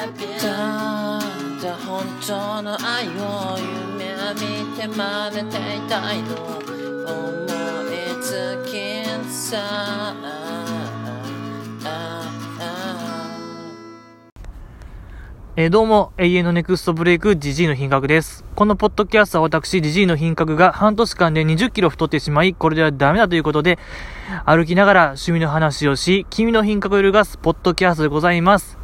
ただ本当の愛を夢見て真似ていたいの思いつきんさえどうも、永遠のネクストブレイク、ジジイの品格です。このポッドキャストは私、ジジイの品格が半年間で20キロ太ってしまい、これではダメだということで、歩きながら趣味の話をし、君の品格を揺るがすポッドキャストでございます。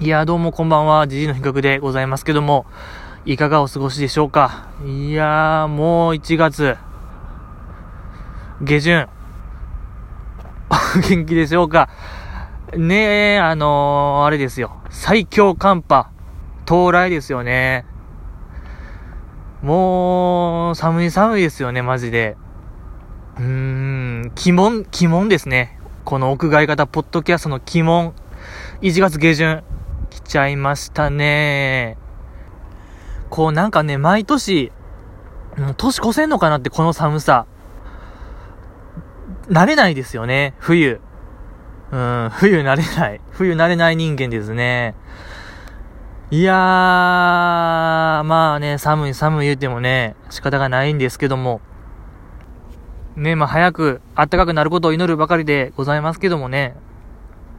いや、どうもこんばんは、ジジイの品格でございますけども、いかがお過ごしでしょうか？いやー、もう1月、下旬、元気でしょうか？ねえ、あのー、あれですよ。最強寒波、到来ですよね。もう、寒い寒いですよね、マジで。うーん、鬼門、鬼門ですね。この屋外型ポッドキャストの鬼門。1月下旬、ちゃいましたね。こうなんかね、毎年、う年越せんのかなって、この寒さ。慣れないですよね、冬。うん、冬慣れない。冬慣れない人間ですね。いやー、まあね、寒い寒い言うてもね、仕方がないんですけども。ね、まあ早く暖かくなることを祈るばかりでございますけどもね。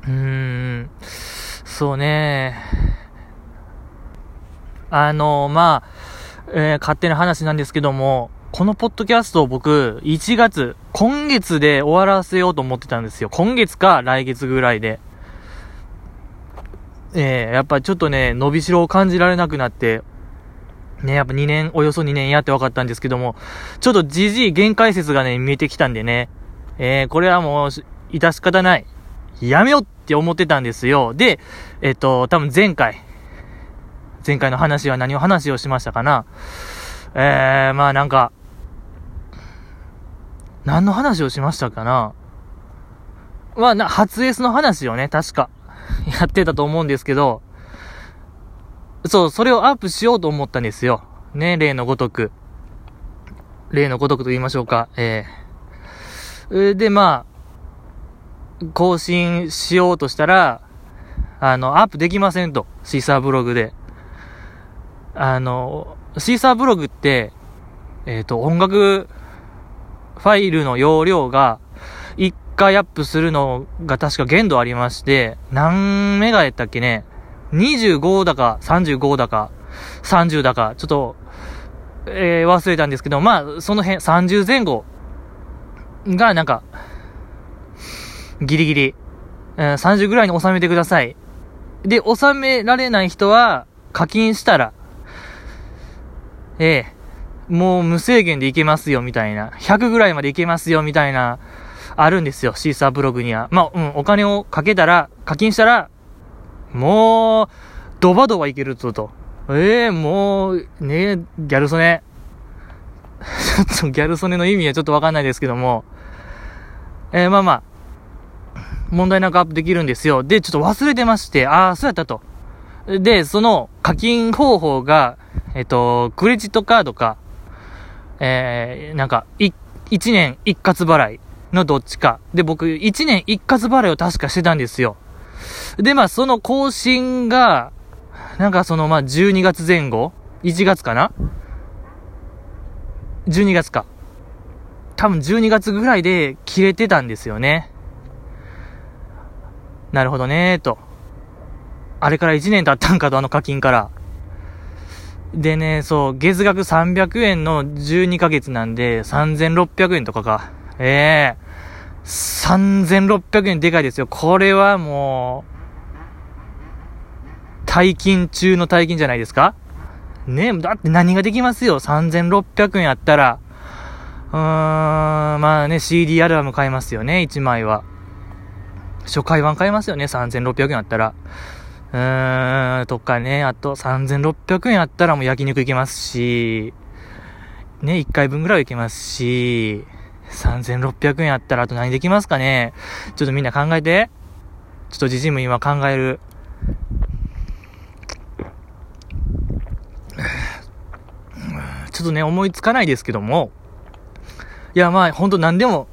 うーん、そうね。あの、まあ、えー勝手な話なんですけども、このポッドキャストを僕、1月、今月で終わらせようと思ってたんですよ。今月か来月ぐらいで。えー、やっぱちょっとね、伸びしろを感じられなくなって、ね、やっぱ2年、およそ2年やって分かったんですけども、ちょっとじじい限界説がね、見えてきたんでね、えー、これはもう、致し方ない。やめようって思ってたんですよ。で、えっと、多分前回、前回の話は何を話をしましたかなえー、まあなんか、何の話をしましたかなまあな、初エスの話をね、確か、やってたと思うんですけど、そう、それをアップしようと思ったんですよ。ね、例のごとく。例のごとくと言いましょうか。ええーで、まあ、更新しようとしたら、あの、アップできませんと。シーサーブログで。あの、シーサーブログって、えっ、と、音楽ファイルの容量が、1回アップするのが確か限度ありまして、何メガやったっけね ?25 だか、35だか、30だか、ちょっと、えー忘れたんですけど、まあ、その辺、30前後が、なんか、ギリギリ、えー30ぐらいに収めてください。で、収められない人は、課金したら、ええもう無制限でいけますよ、みたいな。100ぐらいまでいけますよ、みたいな、あるんですよ、シーサーブログには。まあ、うん、お金をかけたら、課金したら、もう、ドバドバいけるぞと。ええもう、ねえギャル曽根。ちょっとギャル曽根の意味はちょっとわかんないですけども、えーまあまあ、問題なくアップできるんですよ。で、ちょっと忘れてまして、ああ、そうやったと。で、その課金方法が、えっと、クレジットカードか、えー、なんか、い、一年一括払いのどっちか。で、僕、一年一括払いを確かしてたんですよ。で、まあ、その更新が、なんかその、まあ、12月前後 ?1 月かな ?12 月か。多分12月ぐらいで切れてたんですよね。なるほどねーと。あれから1年経ったんかと、あの課金から。でね、そう、月額300円の12ヶ月なんで、3600円とかか。ええ3600円でかいですよ。これはもう、大金中の大金じゃないですか？ねだって何ができますよ。3600円あったら。うーん、まあね、CD アルバム買えますよね、1枚は。初回版買えますよね、3600円あったら。うーん、とかね、あと3600円あったらもう焼肉行けますし、ね、1回分ぐらい行けますし、3600円あったらあと何できますかねちょっとみんな考えて。ちょっとジジム今考える。ちょっとね、思いつかないですけども、いや、まあ、ほんと何でも、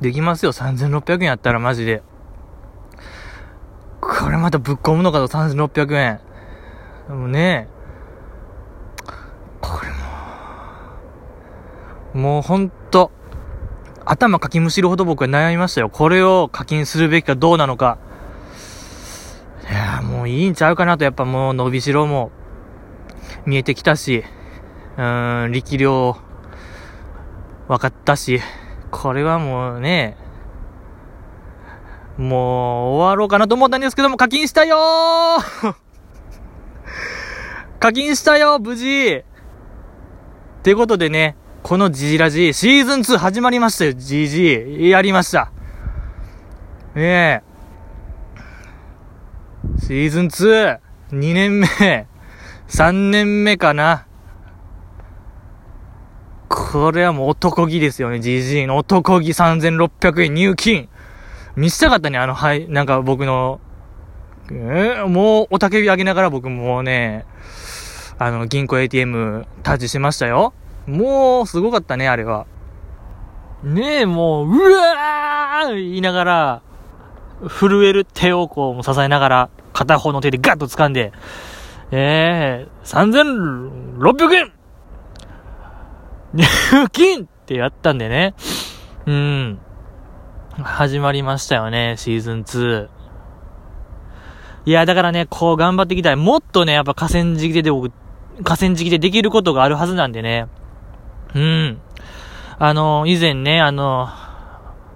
できますよ。3600円やったらマジで。これまたぶっ込むのかと3600円。でもね、これも、もうほんと、頭かきむしるほど僕は悩みましたよ。これを課金するべきかどうなのか。いやもういいんちゃうかなと、やっぱもう伸びしろも見えてきたし、うーん、力量分かったし、これはもうね、もう終わろうかなと思ったんですけども、課金したよー 課金したよ無事ってことでね、このジジラジ、シーズン2始まりましたよ、GG。やりました。ねえ。シーズン 2! 2年目、3年目かな。これはもう男気ですよね、GG の男気3600円入金。見せたかったね、あの、はい、なんか僕の、えー、もう、おたけび上げながら僕もうね、あの、銀行 ATM タッチしましたよ。もう、すごかったね、あれは。ねえ、もう、うわー言いながら、震える手をこう、支えながら、片方の手でガッと掴んで、ええー、3600円入金ってやったんでね。うん。始まりましたよね、シーズン2。いや、だからね、こう頑張っていきたい。もっとね、やっぱ河川敷でで僕、河川敷でできることがあるはずなんでね。うん。あの、以前ね、あの、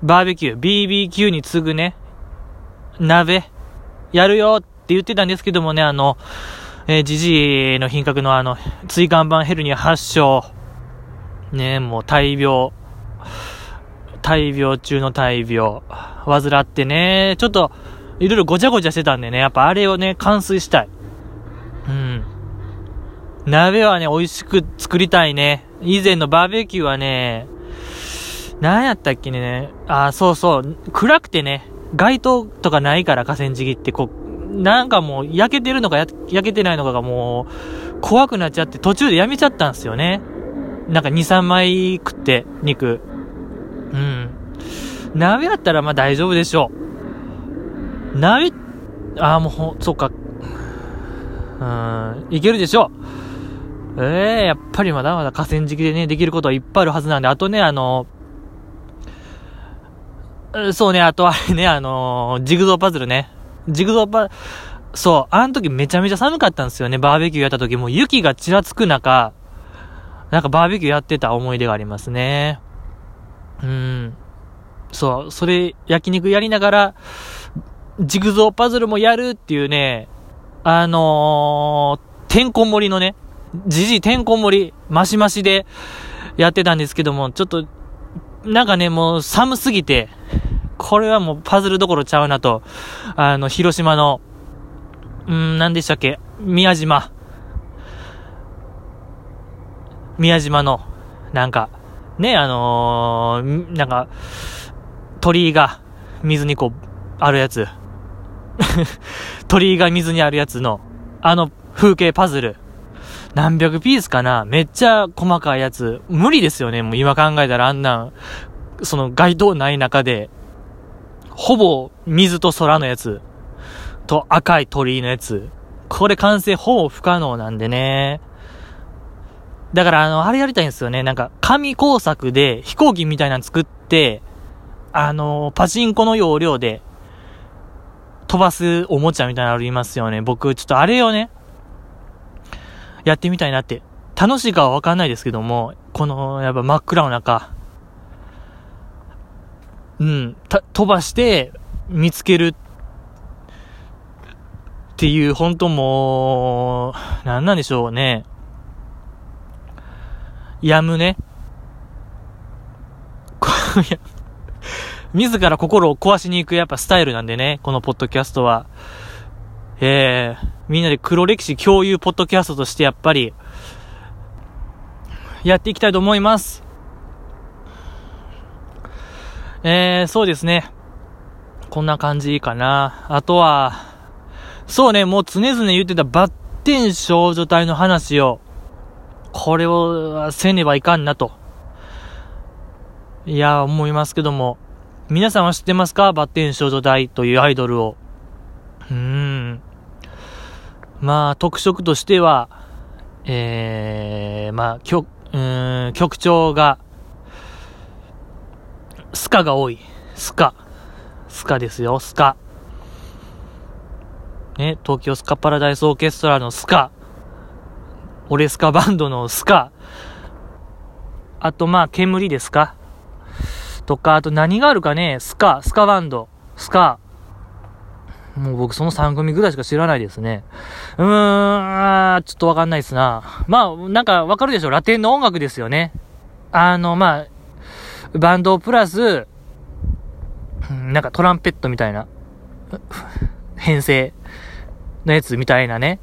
バーベキュー、BBQ に次ぐね、鍋、やるよって言ってたんですけどもね、あの、えー、ジジイの品格のあの、椎間板ヘルニア発症、ね、もう大病、大病中の大病、患ってね、ちょっと、いろいろごちゃごちゃしてたんでね、やっぱあれをね、完遂したい。うん。鍋はね、美味しく作りたいね。以前のバーベキューはね、何やったっけね、あ、そうそう、暗くてね、街灯とかないから河川敷って、こう、なんかもう焼けてるのか焼けてないのかがもう、怖くなっちゃって途中でやめちゃったんですよね。なんか2、3枚食って、肉。うん。鍋やったらまあ大丈夫でしょう。鍋、ああ、もうほ、そっか。うん、いけるでしょう。ええー、やっぱりまだまだ河川敷でね、できることはいっぱいあるはずなんで、あとね、あの、そうね、あとあれね、あのジグゾーパズルね。ジグゾーパ、そう、あの時めちゃめちゃ寒かったんですよね、バーベキューやった時も雪がちらつく中、なんかバーベキューやってた思い出がありますね。うん。そう、それ、焼肉やりながら、ジグゾーパズルもやるっていうね、あのー、てんこ盛りのね、じじてんこ盛り、マシマシでやってたんですけども、ちょっと、なんかね、もう寒すぎて、これはもうパズルどころちゃうなと、あの、広島の、うん、何でしたっけ宮島。宮島の、なんか、ね、あのー、なんか、鳥居が水にこう、あるやつ。鳥居が水にあるやつの、あの風景パズル。何百ピースかな？めっちゃ細かいやつ。無理ですよね。もう今考えたらあんな、その街灯ない中で、ほぼ水と空のやつ、と赤い鳥居のやつ。これ完成ほぼ不可能なんでね。だから、あの、あれやりたいんですよね。なんか、紙工作で飛行機みたいなの作って、あの、パチンコの要領で飛ばすおもちゃみたいなのありますよね。僕、ちょっとあれをね、やってみたいなって。楽しいかはわかんないですけども、この、やっぱ真っ暗の中、うん、飛ばして見つけるっていう、本当もう、なんなんでしょうね。やむね。自ら心を壊しに行くやっぱスタイルなんでね、このポッドキャストは。えー、みんなで黒歴史共有ポッドキャストとしてやっぱり、やっていきたいと思います。えー、そうですね。こんな感じかな。あとは、そうね、もう常々言ってたバッテン少女隊の話をこれをせねばいかんなと。いや、思いますけども。皆さんは知ってますか？バッテン少女大というアイドルを。うーん。まあ、特色としては、えー、まあ、曲、うん、曲調が、スカが多い。スカ。スカですよ、スカ。ね、東京スカパラダイスオーケストラのスカ。オレスカバンドのスカ。あと、まあ、煙ですか。とか、あと何があるかね、スカ、スカバンド、スカ。もう僕その3組ぐらいしか知らないですね。うーん、ちょっとわかんないですな。まあ、なんかわかるでしょラテンの音楽ですよね。あの、まあ、バンドプラス、なんかトランペットみたいな、編成のやつみたいなね。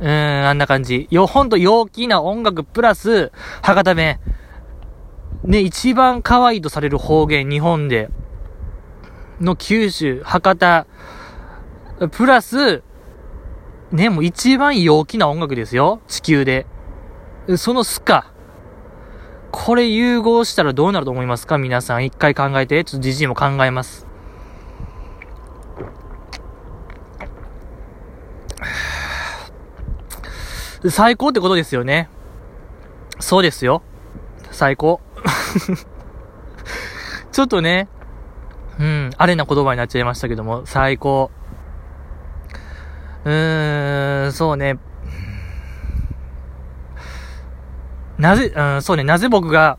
うん、あんな感じ。よ、ほんと陽気な音楽プラス、博多弁。ね、一番可愛いとされる方言、日本で。の九州、博多、プラス、ね、もう一番陽気な音楽ですよ。地球で。そのスカ。これ融合したらどうなると思いますか？皆さん。一回考えて。ちょっとじじいも考えます。最高ってことですよね。そうですよ。最高。ちょっとね、うん、あれな言葉になっちゃいましたけども、最高。うーん、そうね。なぜ、うん、そうね、なぜ僕が、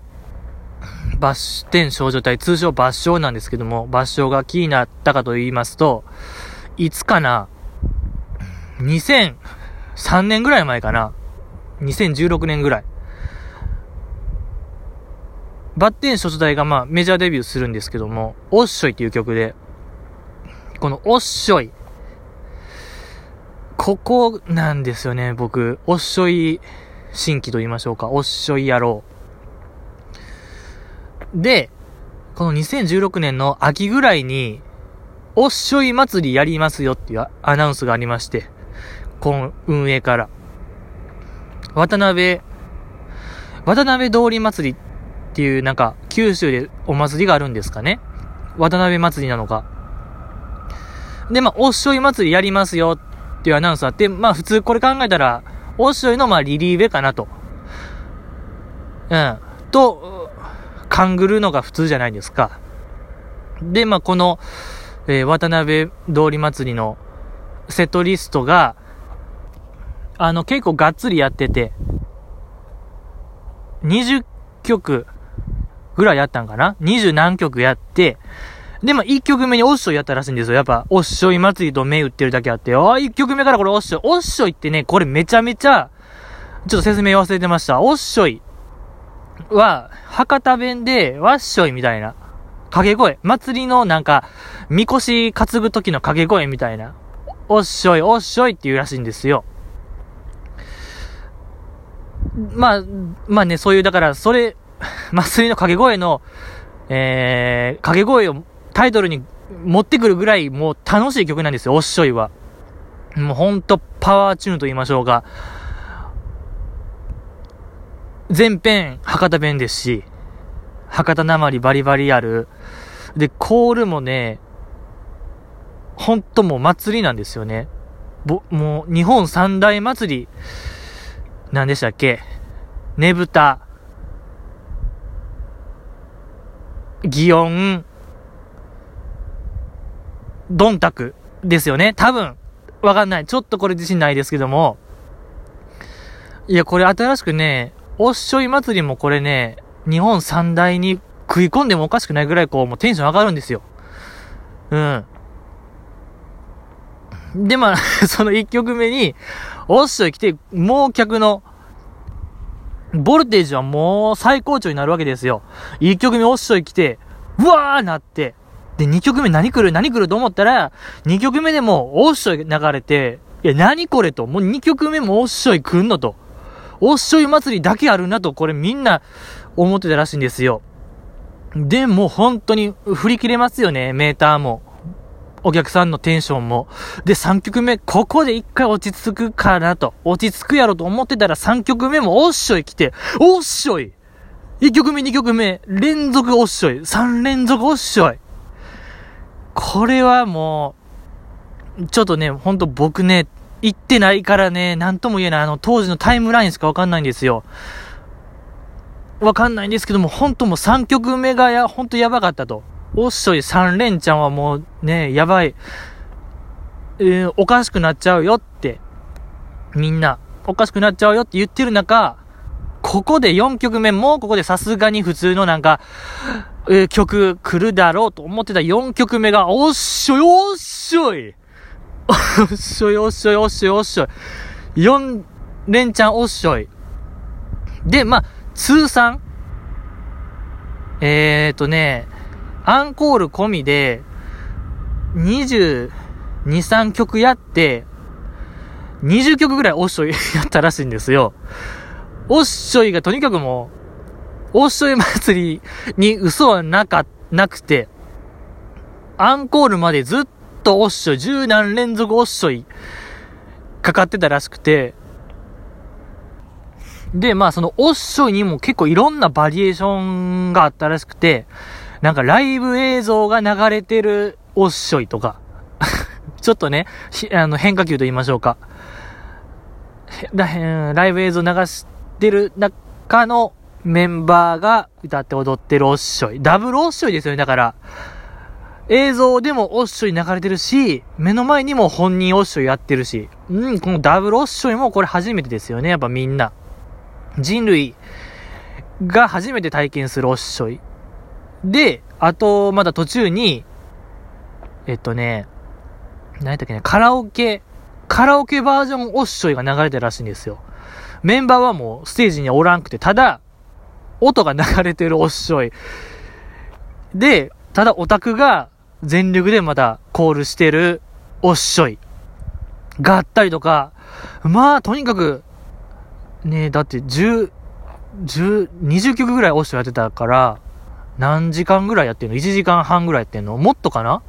バッテン少女隊、通称バッショーなんですけども、バッショーが気になったかと言いますと、いつかな、2000 2003年ぐらい前かな、2016年ぐらい。バッテン少女隊がまあメジャーデビューするんですけども、オッショイっていう曲で、このオッショイ、ここなんですよね、僕。オッショイ新規と言いましょうか。オッショイ野郎。で、この2016年の秋ぐらいに、オッショイ祭りやりますよっていうアナウンスがありまして、この運営から。渡辺、渡辺通り祭りっていうなんか、九州でお祭りがあるんですかね。渡辺祭りなのか。で、まあ、おっしょい祭りやりますよっていうアナウンスあって、まあ、普通これ考えたら、おっしょいのまあ、リリーベかなと。うん。と、勘ぐるのが普通じゃないですか。で、まあ、この、えー、渡辺通り祭りのセットリストが、あの、結構がっつりやってて、20曲ぐらいやったんかな？二十何曲やって、で、まあ、一曲目におっしょいやったらしいんですよ。やっぱ、おっしょい祭りと目打ってるだけあって、ああ、一曲目からこれおっしょい。おっしょいってね、これめちゃめちゃ、ちょっと説明忘れてました。おっしょいは、博多弁で、わっしょいみたいな。掛け声。祭りのなんか、みこし担ぐ時の掛け声みたいな。おっしょい、おっしょいって言うらしいんですよ。まあ、まあね、そういう、だから、それ、祭りの掛け声の、えー、掛け声をタイトルに持ってくるぐらいもう楽しい曲なんですよ、おっしょいは。もうほんとパワーチューンと言いましょうか。全編博多弁ですし、博多なまりバリバリある。で、コールもね、ほんともう祭りなんですよね。ぼ、もう日本三大祭り、何でしたっけ？ねぶた、擬音、ドンタクですよね？多分。わかんない。ちょっとこれ自信ないですけども。いや、これ新しくね、おっしょい祭りもこれね、日本三大に食い込んでもおかしくないぐらいこう、もうテンション上がるんですよ。うん。で、まあ、その一曲目に、おっしょい来て、もう客の、ボルテージはもう最高潮になるわけですよ。1曲目おっしょい来て、うわーなって、で、2曲目何来る何来ると思ったら、2曲目でもおっしょい流れて、いや、何これと。もう2曲目もおっしょい来んのと。おっしょい祭りだけあるなと、これみんな思ってたらしいんですよ。で、も本当に振り切れますよね、メーターも。お客さんのテンションも。で、3曲目、ここで一回落ち着くかなと。落ち着くやろと思ってたら3曲目もおっしょい来て、おっしょい !1 曲目、2曲目、連続おっしょい。3連続おっしょい。これはもう、ちょっとね、ほんと僕ね、行ってないからね、なんとも言えない。あの、当時のタイムラインしかわかんないんですよ。わかんないんですけども、ほんともう3曲目がや、ほんとやばかったと。おっしょい3連チャンはもうね、やばい。えー、おかしくなっちゃうよって、みんな、おかしくなっちゃうよって言ってる中、ここで4曲目、もうここでさすがに普通のなんか、えー、曲来るだろうと思ってた4曲目が、おっしょい、おっしょいおっしょい、おっしょい、おっしょい、おっしょい。4連チャンおっしょい。で、まあ、通算えーとね、アンコール込みで、22、3曲やって、20曲ぐらいおっしょいやったらしいんですよ。おっしょいがとにかくもう、おっしょい祭りに嘘はなか、なくて、アンコールまでずっとおっしょい、十何連続おっしょい、かかってたらしくて、で、まあそのおっしょいにも結構いろんなバリエーションがあったらしくて、なんかライブ映像が流れてるおっしょいとか、ちょっとね、あの変化球と言いましょうか。ライブ映像流してる中のメンバーが歌って踊ってるおっしょい。ダブルおっしょいですよね、だから。映像でもおっしょい流れてるし、目の前にも本人おっしょいやってるし。うん、このダブルおっしょいもこれ初めてですよね、やっぱみんな。人類が初めて体験するおっしょい。で、あと、まだ途中に、えっとね、何やったっけね、カラオケ、カラオケバージョンオッショイが流れてるらしいんですよ。メンバーはもうステージにおらんくて、ただ、音が流れてるオッショイ。で、ただオタクが全力でまたコールしてるオッショイがあったりとか、まあ、とにかく、ねだって10、10、20曲ぐらいオッショイやってたから、何時間ぐらいやってんの ?1 時間半ぐらいやってんの？もっとかな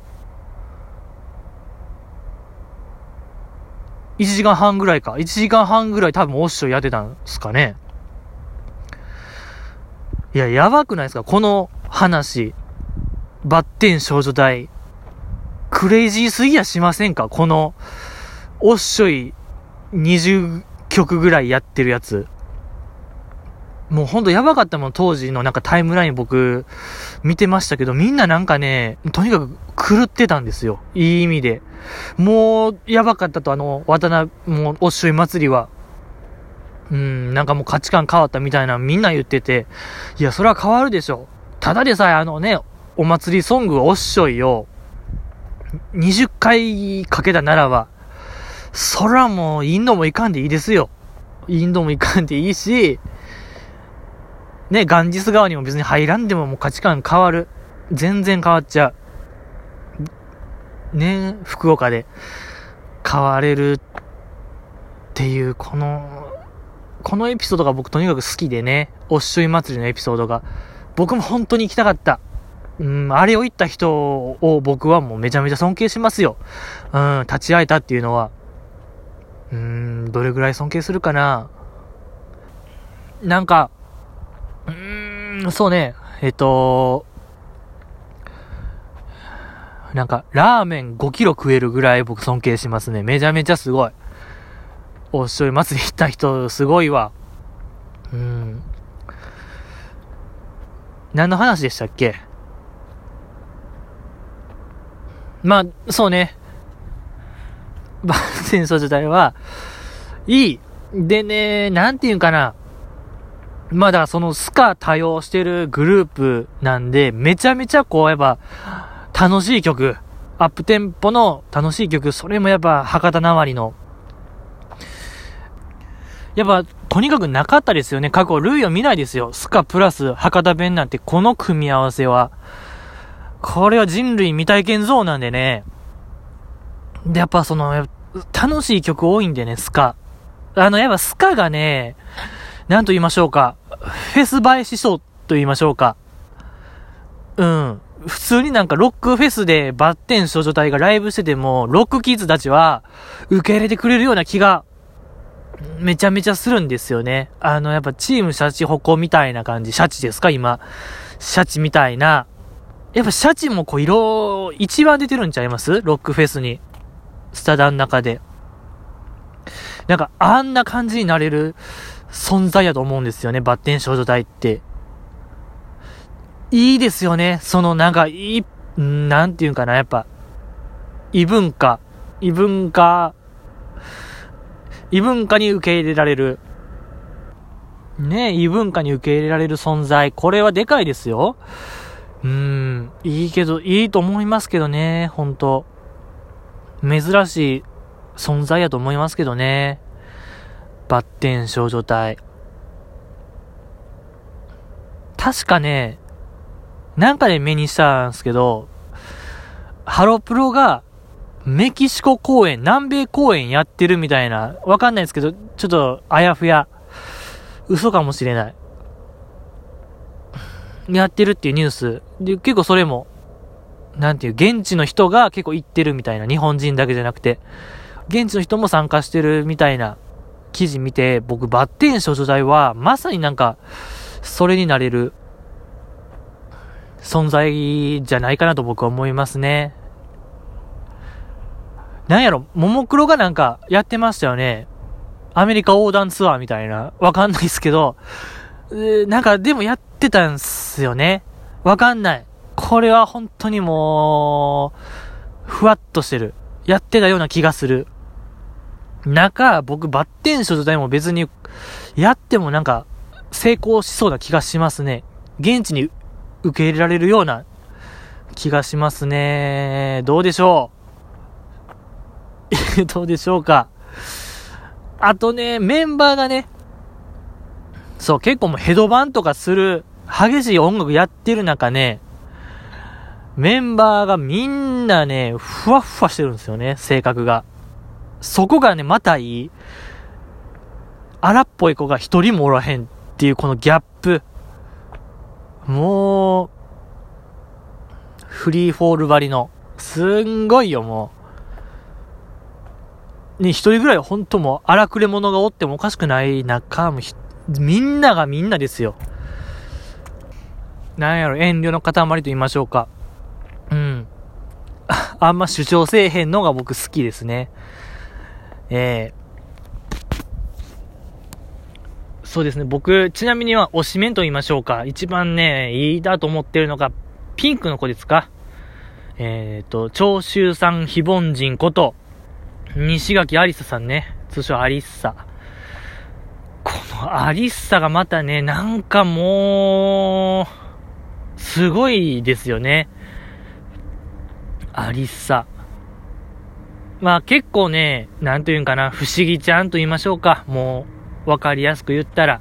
?1 時間半ぐらいか。1時間半ぐらい多分オッショやってたんすかね。いや、やばくないですか？この話。バッテン少女隊。クレイジーすぎやしませんか？この、おっしょい20曲ぐらいやってるやつ。もうほんとやばかったもん、当時のなんかタイムライン僕、見てましたけど、みんななんかね、とにかく狂ってたんですよ。いい意味で。もう、やばかったと、あの、渡辺、もう、おっしょい祭りは。うん、なんかもう価値観変わったみたいなみんな言ってて、いや、それは変わるでしょ。ただでさえあのね、お祭りソングおっしょいを、20回かけたならば、そらもう、インドもいかんでいいですよ。インドもいかんでいいし、ね、ガンジス川にも別に入らんでももう価値観変わる。全然変わっちゃう。ね、福岡で変われるっていう、この、このエピソードが僕とにかく好きでね、おっしょい祭りのエピソードが。僕も本当に行きたかった。うん、あれを言った人を僕はもうめちゃめちゃ尊敬しますよ。うん、立ち会えたっていうのは。うん、どれぐらい尊敬するかな。なんか、うーん、そうね、えっと、なんか、ラーメン5キロ食えるぐらい僕尊敬しますね。めちゃめちゃすごい。おっしょい祭り 行った人、すごいわ。うん。何の話でしたっけ？まあ、そうね。戦争自体は、いい。でね、なんていうかな。まだそのスカ多用してるグループなんで、めちゃめちゃこうやっぱ、楽しい曲、アップテンポの楽しい曲、それもやっぱ博多なまりの、やっぱ、とにかくなかったですよね。過去、類を見ないですよ。スカプラス博多弁なんて、この組み合わせは。これは人類未体験像なんでね。で、やっぱその、楽しい曲多いんでね、スカ。あの、やっぱスカがね、なんと言いましょうか。フェス映えしそうと言いましょうか。うん。普通になんかロックフェスでバッテン少女隊がライブしてても、ロックキッズたちは受け入れてくれるような気がめちゃめちゃするんですよね。あの、やっぱチームシャチホコみたいな感じ。シャチですか？今。シャチみたいな。やっぱシャチもこう色、一番出てるんちゃいます？ロックフェスに。スタダン中で。なんか、あんな感じになれる存在やと思うんですよね。バッテン少女隊って。いいですよね。そのなんか、いい、なんていうかな、やっぱ、異文化、異文化、異文化に受け入れられる。ね異文化に受け入れられる存在。これはでかいですよ。うーん、いいけど、いいと思いますけどね、ほんと。珍しい存在やと思いますけどね。バッテン少女隊。確かね、なんかで目にしたんですけど、ハロプロがメキシコ公演、南米公演やってるみたいな、わかんないですけど、ちょっとあやふや、嘘かもしれない。やってるっていうニュース。で、結構それも、なんていう、現地の人が結構行ってるみたいな、日本人だけじゃなくて、現地の人も参加してるみたいな記事見て、僕、バッテン少女隊は、まさになんか、それになれる存在じゃないかなと僕は思いますね。なんやろ、ももクロがなんかやってましたよね。アメリカ横断ツアーみたいな。わかんないですけど、なんかでもやってたんすよね。わかんない。これは本当にもう、ふわっとしてる。やってたような気がする。中、僕、バッテン少女隊も別に、やってもなんか、成功しそうな気がしますね。現地に受け入れられるような気がしますね。どうでしょう？どうでしょうか？あとね、メンバーがね、そう、結構もうヘドバンとかする、激しい音楽やってる中ね、メンバーがみんなね、ふわふわしてるんですよね、性格が。そこがね、またいい。荒っぽい子が一人もおらへんっていうこのギャップ。もう、フリーフォール張りの、すんごいよ、もう。ね、一人ぐらい本当もう荒くれ者がおってもおかしくない中、もみんながみんなですよ。なんやろ、遠慮の塊と言いましょうか。うん。あんま主張せえへんのが僕好きですね。えー、そうですね、僕、ちなみには推しメンと言いましょうか。一番ね、いいだと思ってるのが、ピンクの子ですか？えっ、ー、と、長州さん非凡人こと、西垣アリサさんね。通称アリッサ。このアリッサがまたね、なんかもう、すごいですよね。アリッサ。まあ結構ね、なんというんかな、不思議ちゃんと言いましょうか。もう、わかりやすく言ったら。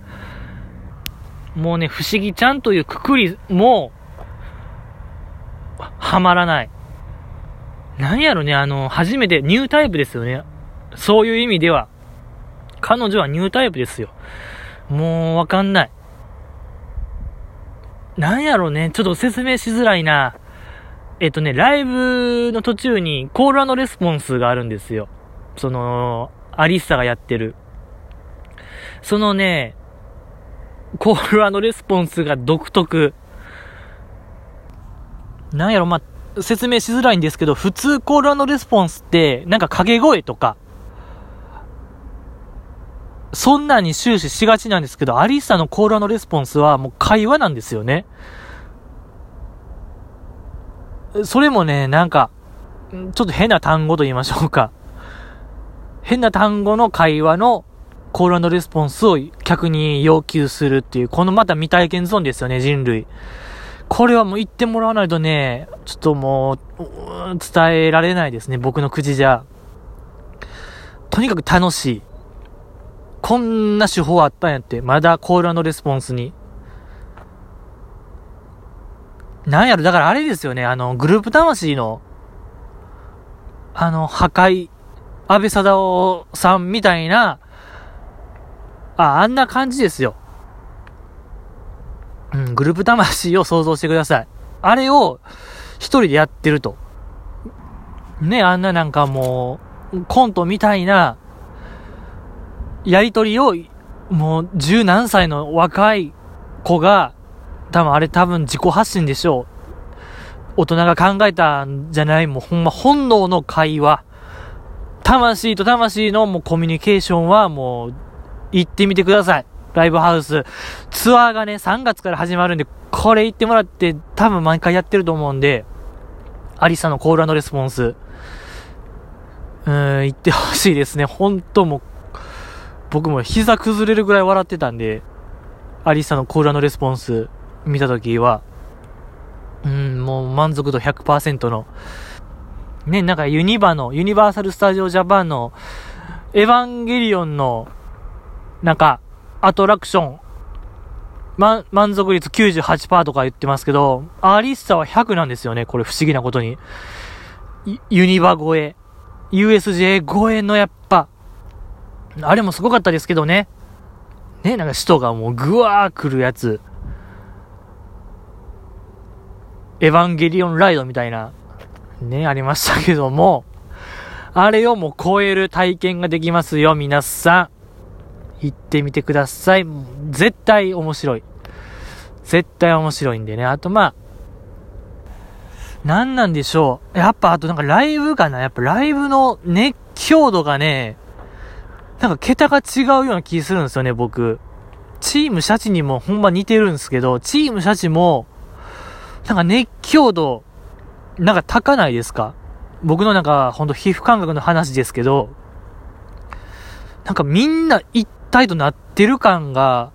もうね、不思議ちゃんというくくりも、はまらない。何やろね、あの、初めてニュータイプですよね。そういう意味では。彼女はニュータイプですよ。もうわかんない。なんやろね、ちょっと説明しづらいな。えっとね、ライブの途中にコールレスポンスがあるんですよ。その、アリッサがやってる。そのね、コールレスポンスが独特。なんやろ、まあ、説明しづらいんですけど、普通コールレスポンスって、なんか掛け声とか、そんなに終始しがちなんですけど、アリッサのコールレスポンスはもう会話なんですよね。それもね、なんか、ちょっと変な単語と言いましょうか。変な単語の会話のコールレスポンスを客に要求するっていう、このまた未体験ゾーンですよね、人類。これはもう言ってもらわないとね、ちょっともう、伝えられないですね、僕の口じゃ。とにかく楽しい。こんな手法あったんやって、まだコールレスポンスに。なんやろ、だからあれですよね、あの、グループ魂の、あの、破壊、安倍貞夫さんみたいな、あ、あんな感じですよ。うん、グループ魂を想像してください。あれを、一人でやってると。ね、あんななんかもう、コントみたいな、やりとりを、もう十何歳の若い子が、多分あれ多分自己発信でしょう。大人が考えたんじゃない、もうほんま本能の会話。魂と魂のもうコミュニケーションはもう行ってみてください。ライブハウス。ツアーがね、3月から始まるんで、これ行ってもらって多分毎回やってると思うんで、アリサのコールレスポンス。うーん、行ってほしいですね。本当もう、僕も膝崩れるぐらい笑ってたんで、アリサのコールレスポンス見たときは、うん、もう満足度100%の、ね、なんかユニバの、ユニバーサル・スタジオ・ジャパンの、エヴァンゲリオンの、なんか、アトラクション、ま、満足率98%とか言ってますけど、アリッサは100なんですよね、これ不思議なことに。ユニバ超え、USJ 超えのやっぱ、あれもすごかったですけどね。ね、なんか首都がもうぐわー来るやつ。エヴァンゲリオンライドみたいな、ね、ありましたけども、あれをもう超える体験ができますよ、皆さん。行ってみてください。絶対面白い。絶対面白いんでね。あとまあ、何なんでしょう。やっぱあとなんかライブかなやっぱライブの熱狂度がね、なんか桁が違うような気するんですよね、僕。チームシャチにもほんま似てるんですけど、チームシャチも、なんか熱狂度、なんか高ないですか？僕のなんか、ほんと皮膚感覚の話ですけど、なんかみんな一体となってる感が、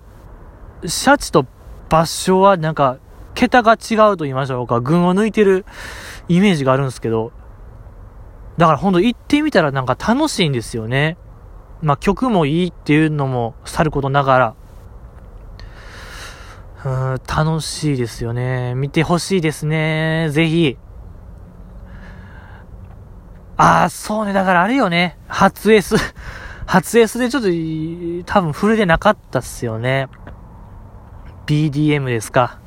シャチと場所はなんか、桁が違うと言いましょうか、群を抜いてるイメージがあるんですけど、だからほんと行ってみたらなんか楽しいんですよね。まあ曲もいいっていうのもさることながら、うん、楽しいですよね。見てほしいですね。ぜひ。ああ、そうね。だからあれよね。初 S。初 S でちょっと、多分フルでなかったっすよね。BDM ですか。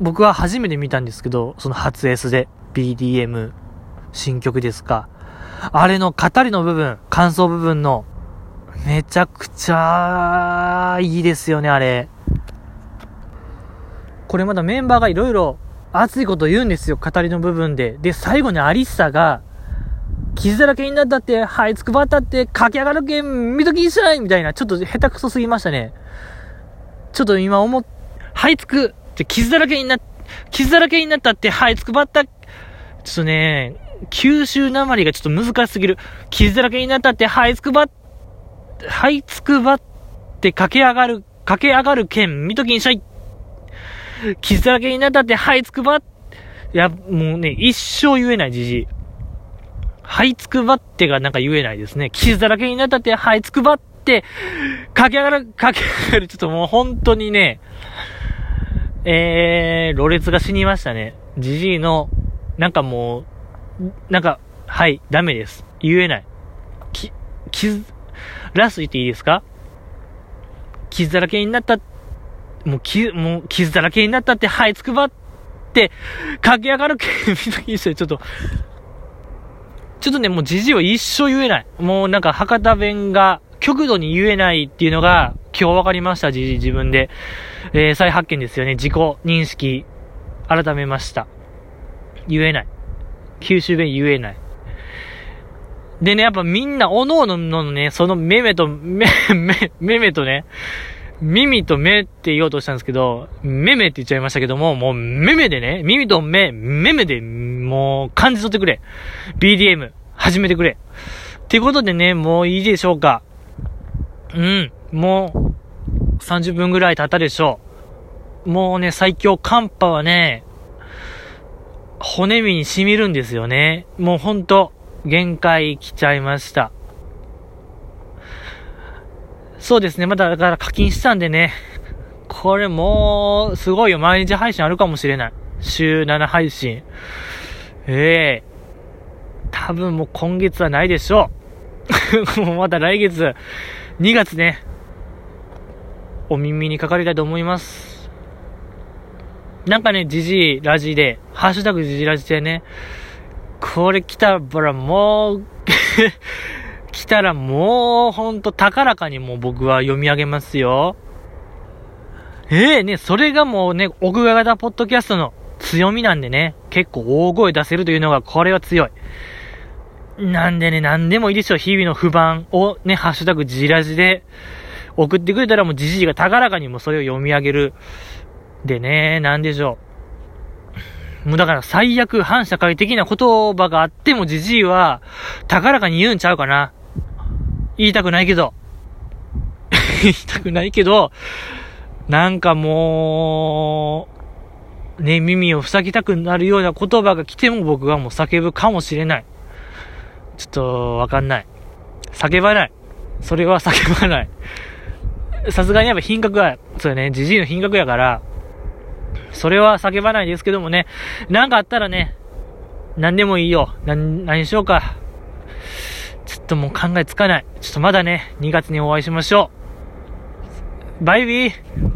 僕は初めて見たんですけど、その初 S で BDM 新曲ですか。あれの語りの部分、感想部分のめちゃくちゃいいですよね、あれ。これまだメンバーがいろいろ熱いこと言うんですよ、語りの部分で。で、最後にアリッサが、傷だらけになったって、はいつくばったって、駆け上がるけん、見ときにしないみたいな、ちょっと下手くそすぎましたね。ちょっと今思っ、はいつく、って傷だらけにな、傷だらけになったって、はいつくばった、ちょっとね、九州なまりがちょっと難しすぎる。傷だらけになったって、はいつくばった這いつくばって駆け上がる、駆け上がる剣、見ときにしゃい。傷だらけになったって這いつくば、いや、もうね、一生言えないじじい。這いつくばってがなんか言えないですね。傷だらけになったって這いつくばって、駆け上がる、駆け上がる、ちょっともう本当にね、えー、ろれつが死にましたね。じじいの、なんかもう、なんか、はい、ダメです。言えない。き、傷、ラスト言っていいですか？傷だらけになった、もう傷、もう傷だらけになったって、はい、つくばって、駆け上がるけ、見ときにして、ちょっと、ちょっとね、もうじじいは一生言えない。もうなんか博多弁が極度に言えないっていうのが今日分かりました、じじい自分で。えー、再発見ですよね。自己認識、改めました。言えない。九州弁言えない。でね、やっぱみんな、おのおののね、そのめめと、め、め、めめとね、耳と目って言おうとしたんですけど、めめって言っちゃいましたけども、もうめめでね、耳と目、めめで、もう感じ取ってくれ。BDM、始めてくれ。っていうことでね、もういいでしょうか。うん、もう、30分ぐらい経ったでしょう。もうね、最強寒波はね、骨身に染みるんですよね。もうほんと、限界来ちゃいました。そうですね。まだだから課金したんでね。これもう、すごいよ。毎日配信あるかもしれない。週7配信。ええー、多分もう今月はないでしょう。もうまた来月、2月ね。お耳にかかりたいと思います。なんかね、じじいラジで、ハッシュタグじじラジでね、これ来たらもう来たらもう、ほんと高らかにもう僕は読み上げますよ。ええー、ね、それがもうね、奥外型ポッドキャストの強みなんでね、結構大声出せるというのが、これは強い。なんでね、なんでもいいでしょう。日々の不満をね、ハッシュタグじらじで送ってくれたらもうじじいが高らかにもそれを読み上げる。でね、なんでしょう。もうだから最悪反社会的な言葉があってもじじいは高らかに言うんちゃうかな。言いたくないけど。言いたくないけど、なんかもう、ね、耳を塞ぎたくなるような言葉が来ても僕はもう叫ぶかもしれない。ちょっと、わかんない。叫ばない。それは叫ばない。さすがにやっぱ品格は、そうね、じじいの品格やから、それは叫ばないですけどもね、なんかあったらね、何でもいいよ。何、何しようか。ちょっともう考えつかない。ちょっとまだね、2月にお会いしましょう。バイビー